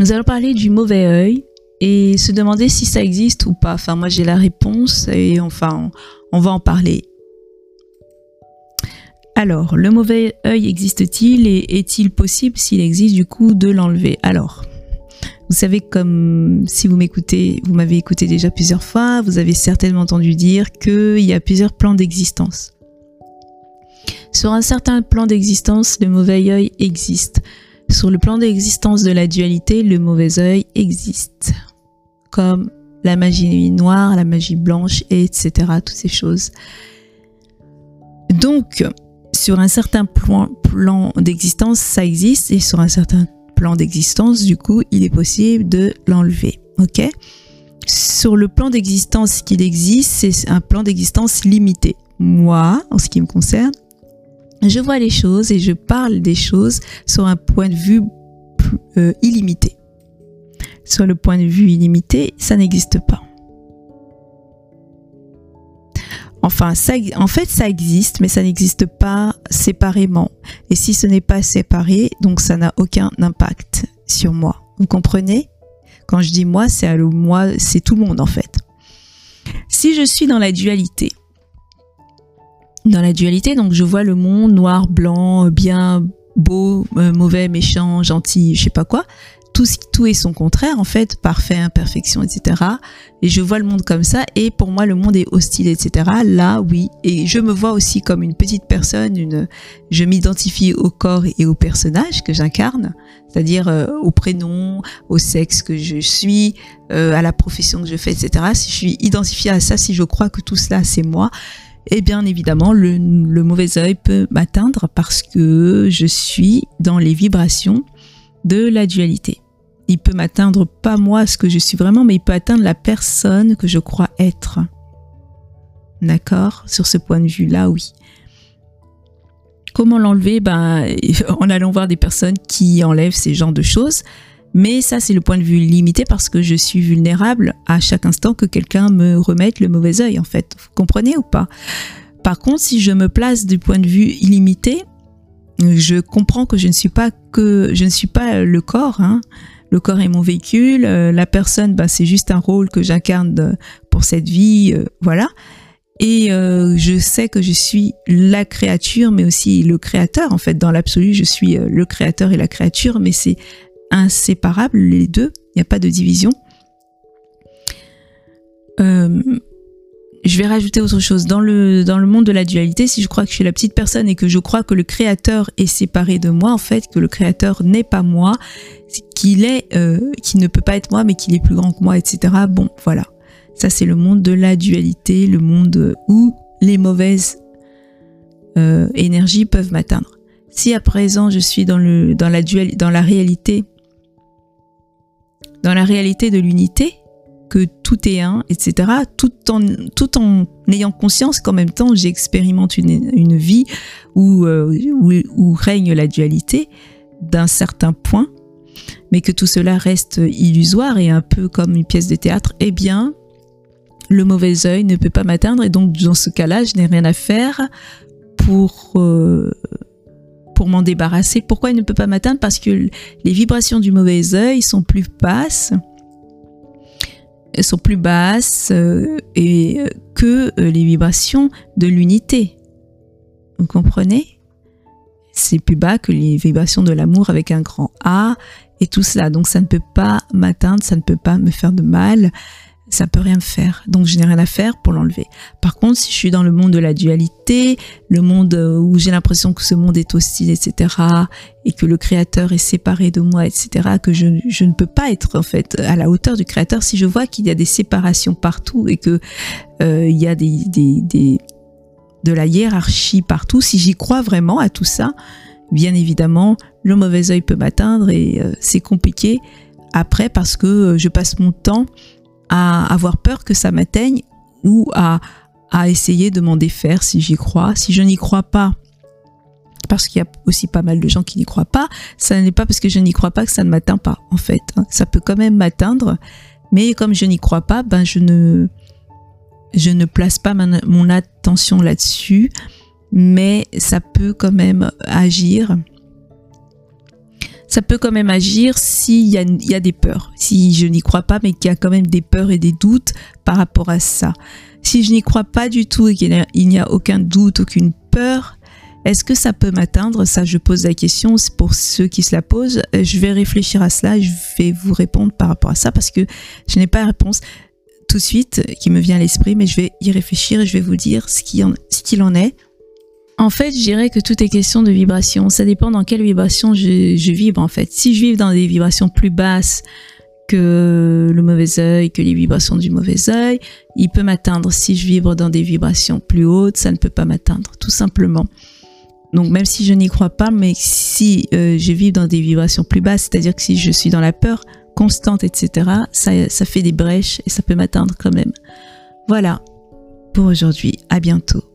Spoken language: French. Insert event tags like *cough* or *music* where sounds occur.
Nous allons parler du mauvais œil et se demander si ça existe ou pas. Enfin, moi j'ai la réponse et enfin, on va en parler. Alors, le mauvais œil existe-t-il et est-il possible, s'il existe du coup, de l'enlever? Alors, vous savez, comme si vous m'écoutez, vous m'avez écouté déjà plusieurs fois, vous avez certainement entendu dire qu'il y a plusieurs plans d'existence. Sur un certain plan d'existence, le mauvais œil existe. Sur le plan d'existence de la dualité, le mauvais œil existe. Comme la magie noire, la magie blanche, etc. Toutes ces choses. Donc, sur un certain plan, plan d'existence, ça existe, et sur un certain plan d'existence, du coup, il est possible de l'enlever. Ok? Sur le plan d'existence qu'il existe, c'est un plan d'existence limité. Moi, en ce qui me concerne, je vois les choses et je parle des choses sur un point de vue euh, illimité. Sur le point de vue illimité, ça n'existe pas. Enfin, en fait, ça existe, mais ça n'existe pas séparément. Et si ce n'est pas séparé, donc ça n'a aucun impact sur moi. Vous comprenez? Quand je dis moi, c'est moi, c'est tout le monde en fait. Si je suis dans la dualité, dans la dualité, donc je vois le monde noir, blanc, bien, beau, euh, mauvais, méchant, gentil, je sais pas quoi tout, tout est son contraire en fait, parfait, imperfection, etc. Et je vois le monde comme ça et pour moi le monde est hostile, etc. Là, oui. Et je me vois aussi comme une petite personne, une, je m'identifie au corps et au personnage que j'incarne, c'est-à-dire euh, au prénom, au sexe que je suis, euh, à la profession que je fais, etc. Si je suis identifiée à ça, si je crois que tout cela c'est moi, eh bien évidemment le, le mauvais œil peut m'atteindre parce que je suis dans les vibrations de la dualité. Il peut m'atteindre pas moi ce que je suis vraiment, mais il peut atteindre la personne que je crois être. D'accord? Sur ce point de vue-là, oui. Comment l'enlever? Ben, *laughs* En allant voir des personnes qui enlèvent ces genres de choses. Mais ça, c'est le point de vue limité parce que je suis vulnérable à chaque instant que quelqu'un me remette le mauvais œil, en fait. Vous comprenez ou pas? Par contre, si je me place du point de vue illimité, je comprends que je ne suis pas que je ne suis pas le corps. Hein. Le corps est mon véhicule. Euh, la personne, bah, c'est juste un rôle que j'incarne pour cette vie, euh, voilà. Et euh, je sais que je suis la créature, mais aussi le créateur. En fait, dans l'absolu, je suis le créateur et la créature, mais c'est inséparable les deux. Il n'y a pas de division. Euh, je vais rajouter autre chose. Dans le, monde de la dualité, si je crois que je suis la petite personne et que je crois que le créateur est séparé de moi, en fait, que le créateur n'est pas moi, qu'il est, euh, qu'il ne peut pas être moi, mais qu'il est plus grand que moi, etc. Bon, voilà. Ça, c'est le monde de la dualité, le monde où les mauvaises euh, énergies peuvent m'atteindre. Si à présent je suis dans la réalité, dans la réalité de l'unité, que tout est un, etc., tout en, tout en ayant conscience qu'en même temps j'expérimente une, une vie où, euh, où, où, règne la dualité d'un certain point, mais que tout cela reste illusoire et un peu comme une pièce de théâtre, eh bien, le mauvais œil ne peut pas m'atteindre et donc dans ce cas-là, je n'ai rien à faire pour... Euh, pour m'en débarrasser. Pourquoi il ne peut pas m'atteindre? Parce que les vibrations du mauvais œil sont plus basses sont plus basses euh, et, euh, que euh, les vibrations de l'unité. Vous comprenez? C'est plus bas que les vibrations de l'amour avec un grand A et tout cela. Donc ça ne peut pas m'atteindre, ça ne peut pas me faire de mal ça peut rien faire. Donc je n'ai rien à faire pour l'enlever. Par contre, si je suis dans le monde de la dualité, le monde euh, où j'ai l'impression que ce monde est hostile, etc., et que le créateur est séparé de moi, etc., que je, ne peux pas être en fait à la hauteur du créateur, si je vois qu'il y a des séparations partout et que euh, il y a de la hiérarchie partout, si j'y crois vraiment à tout ça, bien évidemment, le mauvais œil peut m'atteindre et euh, c'est compliqué après parce que je passe mon temps à avoir peur que ça m'atteigne ou à, essayer de m'en défaire si j'y crois. Si je n'y crois pas, parce qu'il y a aussi pas mal de gens qui n'y croient pas, ça n'est pas parce que je n'y crois pas que ça ne m'atteint pas, en fait. Hein. Ça peut quand même m'atteindre, mais comme je n'y crois pas, ben je ne place pas mon attention là-dessus, mais ça peut quand même agir ça peut quand même agir s'il y, y, a des peurs. Si je n'y crois pas, mais qu'il y a quand même des peurs et des doutes par rapport à ça. Si je n'y crois pas du tout et qu'il n'y a aucun doute, aucune peur, est-ce que ça peut m'atteindre? Ça, je pose la question. Pour ceux qui se la posent. Euh, je vais réfléchir à cela et je vais vous répondre par rapport à ça parce que je n'ai pas la réponse tout de suite qui me vient à l'esprit, mais je vais y réfléchir et je vais vous dire ce qu'il en, en, est. En fait, je dirais que tout est question de vibration. Ça dépend dans quelle vibration je, je vibre en fait. Si je vibre dans des vibrations plus basses, que le mauvais œil, que les vibrations du mauvais œil, il peut m'atteindre. Si je vibre dans des vibrations plus hautes, ça ne peut pas m'atteindre, tout simplement. Donc même si je n'y crois pas, mais si euh, je vis dans des vibrations plus basses, c'est-à-dire que si je suis dans la peur constante, etc., ça, ça fait des brèches et ça peut m'atteindre quand même. Voilà pour aujourd'hui. À bientôt.